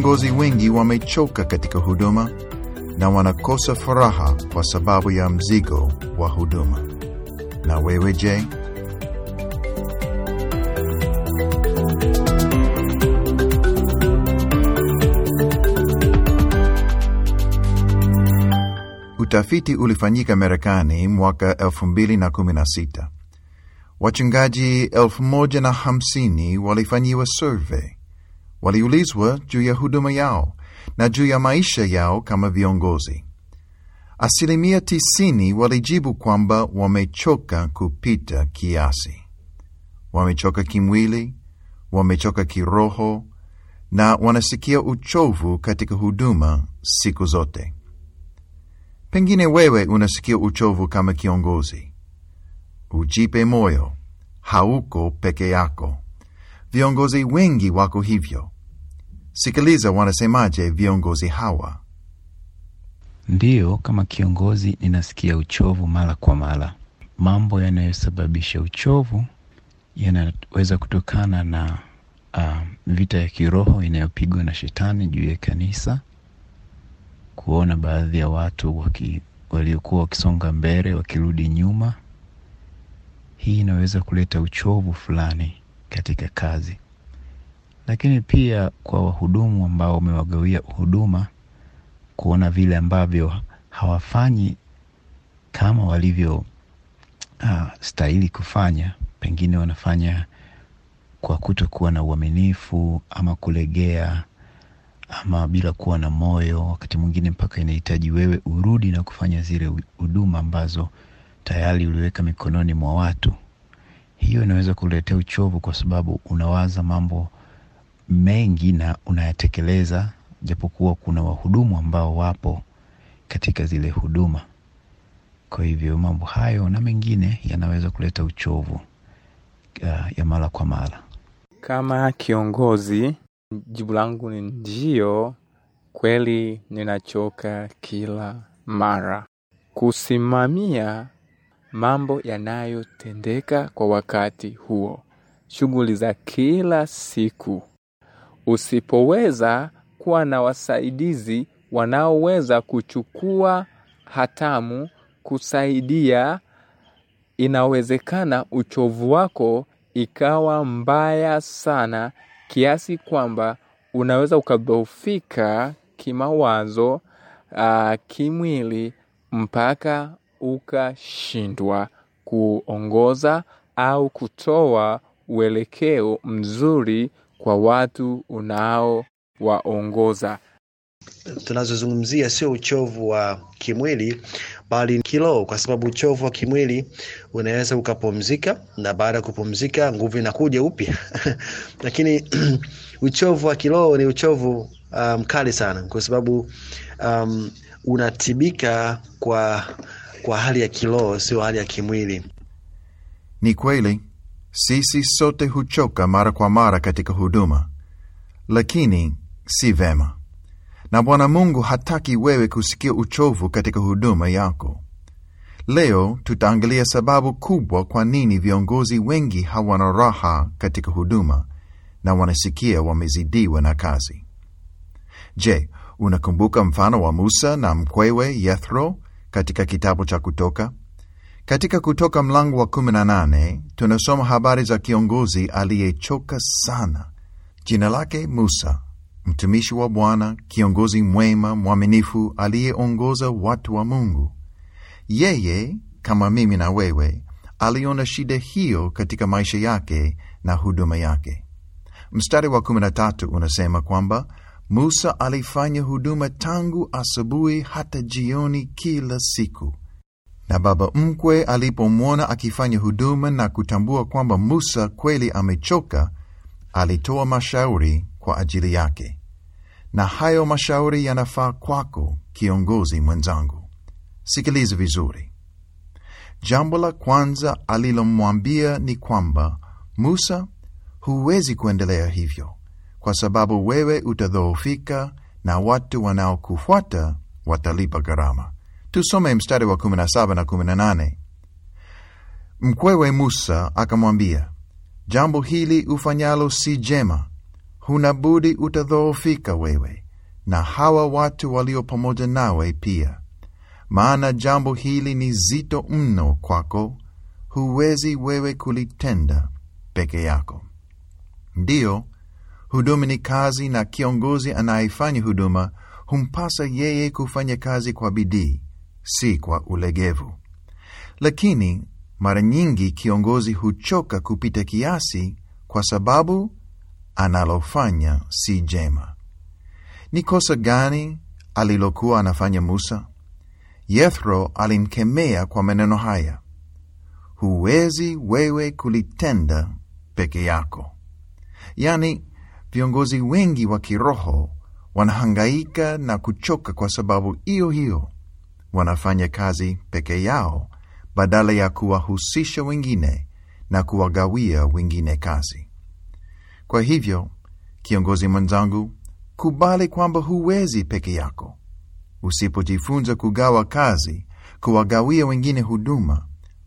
viongozi wengi wamechoka katika huduma na wanakosa furaha kwa sababu ya mzigo wa huduma. Na wewe je? Utafiti ulifanyika Marekani mwaka 2016. Wachungaji 1050 walifanyiwa survey. Waliulizwa juu ya huduma yao na juu ya maisha yao kama viongozi. Asilimia tisini walijibu kwamba wamechoka kupita kiasi. Wamechoka kimwili, wamechoka kiroho na wanasikia uchovu katika huduma siku zote. Pengine wewe unasikia uchovu kama kiongozi. Ujipe moyo, hauko peke yako. Viongozi wengi wako hivyo. Sikiliza wanasemaje viongozi hawa. Ndiyo, kama kiongozi ninasikia uchovu mara kwa mara. Mambo yanayosababisha uchovu yanaweza kutokana na uh, vita ya kiroho inayopigwa na shetani juu ya kanisa, kuona baadhi ya watu waki, waliokuwa wakisonga mbele wakirudi nyuma. Hii inaweza kuleta uchovu fulani katika kazi, lakini pia kwa wahudumu ambao umewagawia huduma, kuona vile ambavyo hawafanyi kama walivyo uh, stahili kufanya. Pengine wanafanya kwa kutokuwa na uaminifu ama kulegea ama bila kuwa na moyo. Wakati mwingine mpaka inahitaji wewe urudi na kufanya zile huduma ambazo tayari uliweka mikononi mwa watu. Hiyo inaweza kuletea uchovu, kwa sababu unawaza mambo mengi na unayatekeleza, japokuwa kuna wahudumu ambao wapo katika zile huduma. Kwa hivyo mambo hayo na mengine yanaweza kuleta uchovu uh, ya mara kwa mara. Kama kiongozi, jibu langu ni ndio. Kweli ninachoka kila mara kusimamia mambo yanayotendeka kwa wakati huo, shughuli za kila siku. Usipoweza kuwa na wasaidizi wanaoweza kuchukua hatamu kusaidia, inawezekana uchovu wako ikawa mbaya sana kiasi kwamba unaweza ukadhoofika kimawazo, uh, kimwili mpaka ukashindwa kuongoza au kutoa uelekeo mzuri kwa watu unaowaongoza. Tunazozungumzia sio uchovu wa kimwili bali kiroho, kwa sababu uchovu wa kimwili unaweza ukapumzika, na baada ya kupumzika nguvu inakuja upya lakini uchovu wa kiroho ni uchovu mkali um, sana, kwa sababu um, unatibika kwa, kwa hali ya kiroho, sio hali ya kimwili. Ni kweli sisi sote huchoka mara kwa mara katika huduma, lakini si vema na Bwana Mungu hataki wewe kusikia uchovu katika huduma yako. Leo tutaangalia sababu kubwa kwa nini viongozi wengi hawana raha katika huduma na wanasikia wamezidiwa na kazi. Je, unakumbuka mfano wa Musa na mkwewe Yethro katika kitabu cha Kutoka? Katika Kutoka mlango wa 18 tunasoma habari za kiongozi aliyechoka sana. Jina lake Musa, mtumishi wa Bwana, kiongozi mwema mwaminifu, aliyeongoza watu wa Mungu. Yeye kama mimi na wewe aliona shida hiyo katika maisha yake na huduma yake. Mstari wa 13 unasema kwamba Musa alifanya huduma tangu asubuhi hata jioni kila siku, na baba mkwe alipomwona akifanya huduma na kutambua kwamba Musa kweli amechoka, alitoa mashauri kwa ajili yake, na hayo mashauri yanafaa kwako, kiongozi mwenzangu. Sikiliza vizuri. Jambo la kwanza alilomwambia ni kwamba Musa, huwezi kuendelea hivyo kwa sababu wewe utadhoofika na watu wanaokufuata watalipa gharama. Tusome mstari wa 17 na 18. Mkwewe Musa akamwambia, jambo hili ufanyalo si jema, huna budi utadhoofika wewe na hawa watu walio pamoja nawe pia, maana jambo hili ni zito mno kwako, huwezi wewe kulitenda peke yako. Ndiyo, huduma ni kazi, na kiongozi anayefanya huduma humpasa yeye kufanya kazi kwa bidii, si kwa ulegevu. Lakini mara nyingi kiongozi huchoka kupita kiasi kwa sababu analofanya si jema. Ni kosa gani alilokuwa anafanya Musa? Yethro alimkemea kwa maneno haya, huwezi wewe kulitenda peke yako. Yaani, viongozi wengi wa kiroho wanahangaika na kuchoka kwa sababu hiyo hiyo. Wanafanya kazi peke yao badala ya kuwahusisha wengine na kuwagawia wengine kazi. Kwa hivyo, kiongozi mwenzangu, kubali kwamba huwezi peke yako. Usipojifunza kugawa kazi, kuwagawia wengine huduma,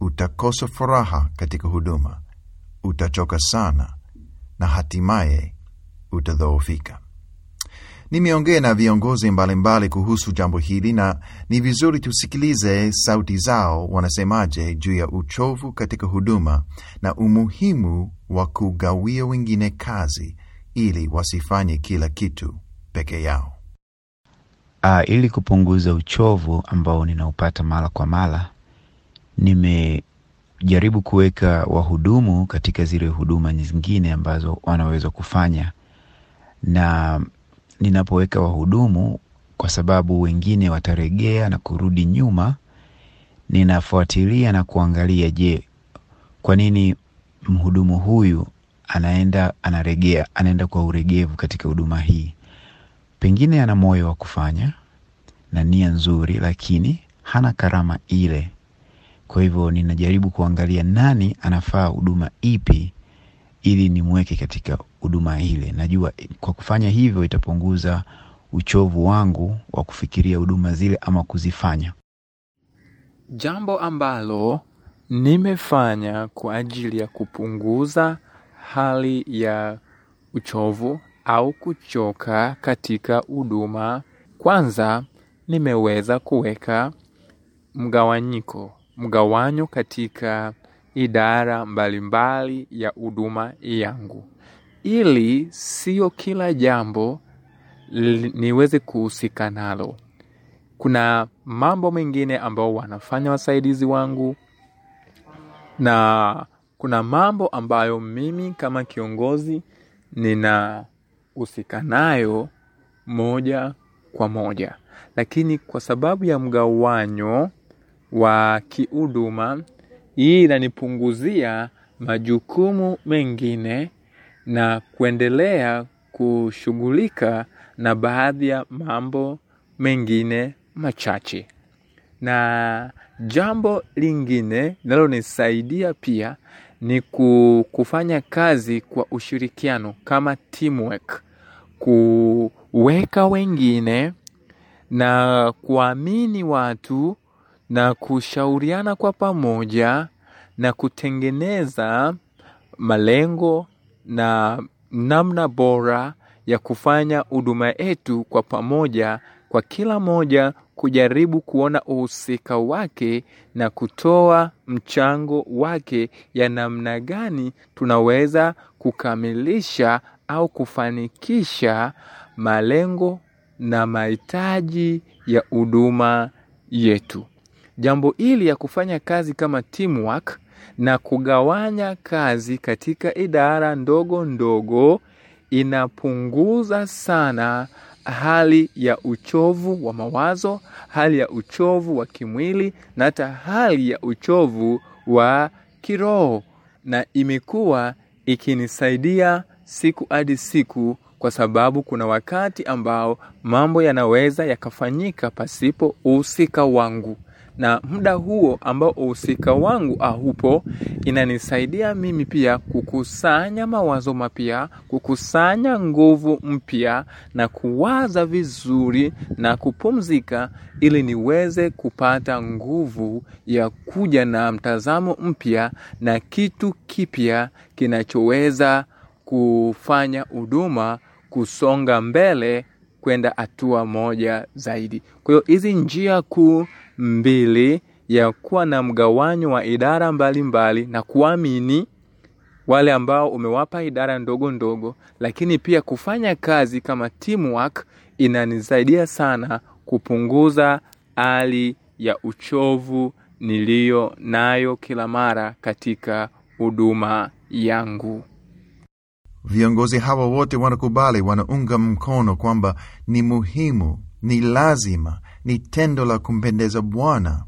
utakosa furaha katika huduma, utachoka sana na hatimaye utadhoofika. Nimeongea na viongozi mbalimbali kuhusu jambo hili na ni vizuri tusikilize sauti zao wanasemaje juu ya uchovu katika huduma na umuhimu wa kugawia wengine kazi ili wasifanye kila kitu peke yao. Uh, ili kupunguza uchovu ambao ninaupata mara kwa mara, nimejaribu kuweka wahudumu katika zile huduma zingine ambazo wanaweza kufanya, na ninapoweka wahudumu, kwa sababu wengine wataregea na kurudi nyuma, ninafuatilia na kuangalia, je, kwa nini mhudumu huyu anaenda anaregea, anaenda kwa uregevu katika huduma hii? Pengine ana moyo wa kufanya na nia nzuri, lakini hana karama ile. Kwa hivyo ninajaribu kuangalia nani anafaa huduma ipi, ili nimweke katika huduma ile. Najua kwa kufanya hivyo itapunguza uchovu wangu wa kufikiria huduma zile ama kuzifanya. Jambo ambalo nimefanya kwa ajili ya kupunguza hali ya uchovu au kuchoka katika huduma, kwanza nimeweza kuweka mgawanyiko, mgawanyo katika idara mbalimbali ya huduma yangu, ili sio kila jambo niweze kuhusika nalo. Kuna mambo mengine ambao wanafanya wasaidizi wangu na kuna mambo ambayo mimi kama kiongozi ninahusika nayo moja kwa moja, lakini kwa sababu ya mgawanyo wa kihuduma, hii inanipunguzia majukumu mengine na kuendelea kushughulika na baadhi ya mambo mengine machache. Na jambo lingine linalonisaidia pia ni kufanya kazi kwa ushirikiano kama teamwork, kuweka wengine na kuamini watu na kushauriana kwa pamoja na kutengeneza malengo na namna bora ya kufanya huduma yetu kwa pamoja, kwa kila moja kujaribu kuona uhusika wake na kutoa mchango wake ya namna gani tunaweza kukamilisha au kufanikisha malengo na mahitaji ya huduma yetu. Jambo hili ya kufanya kazi kama teamwork na kugawanya kazi katika idara ndogo ndogo inapunguza sana hali ya uchovu wa mawazo, hali ya uchovu wa kimwili na hata hali ya uchovu wa kiroho, na imekuwa ikinisaidia siku hadi siku, kwa sababu kuna wakati ambao mambo yanaweza yakafanyika pasipo uhusika wangu na muda huo ambao uhusika wangu haupo, inanisaidia mimi pia kukusanya mawazo mapya, kukusanya nguvu mpya na kuwaza vizuri na kupumzika, ili niweze kupata nguvu ya kuja na mtazamo mpya na kitu kipya kinachoweza kufanya huduma kusonga mbele kwenda hatua moja zaidi. Kwa hiyo hizi njia kuu mbili ya kuwa na mgawanyo wa idara mbalimbali mbali, na kuamini wale ambao umewapa idara ndogo ndogo, lakini pia kufanya kazi kama teamwork inanisaidia sana kupunguza hali ya uchovu niliyo nayo kila mara katika huduma yangu. Viongozi hawa wote wanakubali, wanaunga mkono kwamba ni muhimu, ni lazima, ni tendo la kumpendeza Bwana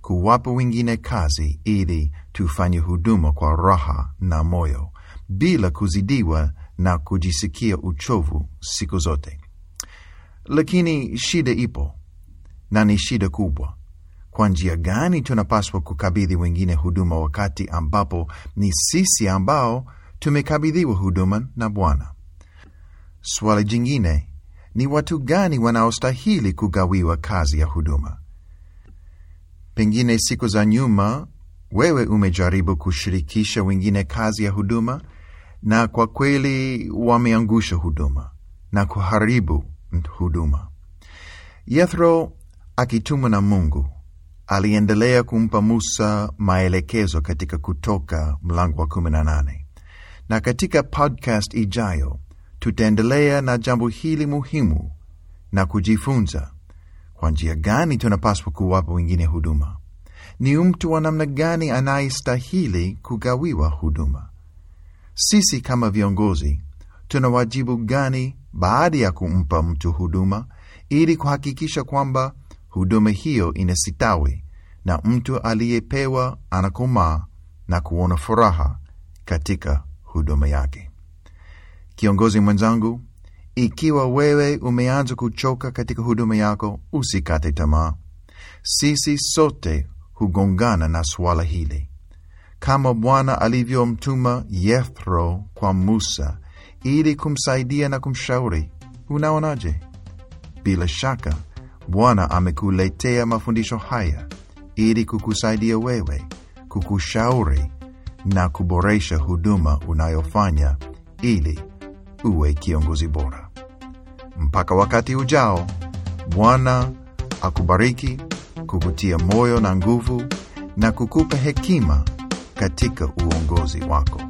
kuwapa wengine kazi ili tufanye huduma kwa raha na moyo bila kuzidiwa na kujisikia uchovu siku zote. Lakini shida ipo na ni shida kubwa. Kwa njia gani tunapaswa kukabidhi wengine huduma wakati ambapo ni sisi ambao tumekabidhiwa huduma na Bwana? Swali jingine ni watu gani wanaostahili kugawiwa kazi ya huduma? Pengine siku za nyuma wewe umejaribu kushirikisha wengine kazi ya huduma, na kwa kweli wameangusha huduma na kuharibu huduma. Yethro akitumwa na Mungu aliendelea kumpa Musa maelekezo katika Kutoka mlango wa 18 na katika podcast ijayo tutaendelea na jambo hili muhimu na kujifunza kwa njia gani tunapaswa kuwapa wengine huduma. Ni mtu wa namna gani anayestahili kugawiwa huduma? Sisi kama viongozi tuna wajibu gani baada ya kumpa mtu huduma, ili kuhakikisha kwamba huduma hiyo inasitawi na mtu aliyepewa anakomaa na kuona furaha katika huduma yake. Kiongozi mwenzangu, ikiwa wewe umeanza kuchoka katika huduma yako, usikate tamaa. Sisi sote hugongana na suala hili, kama Bwana alivyomtuma Yethro kwa Musa ili kumsaidia na kumshauri. Unaonaje? Bila shaka Bwana amekuletea mafundisho haya ili kukusaidia wewe, kukushauri na kuboresha huduma unayofanya ili uwe kiongozi bora. Mpaka wakati ujao, Bwana akubariki, kukutia moyo na nguvu na kukupa hekima katika uongozi wako.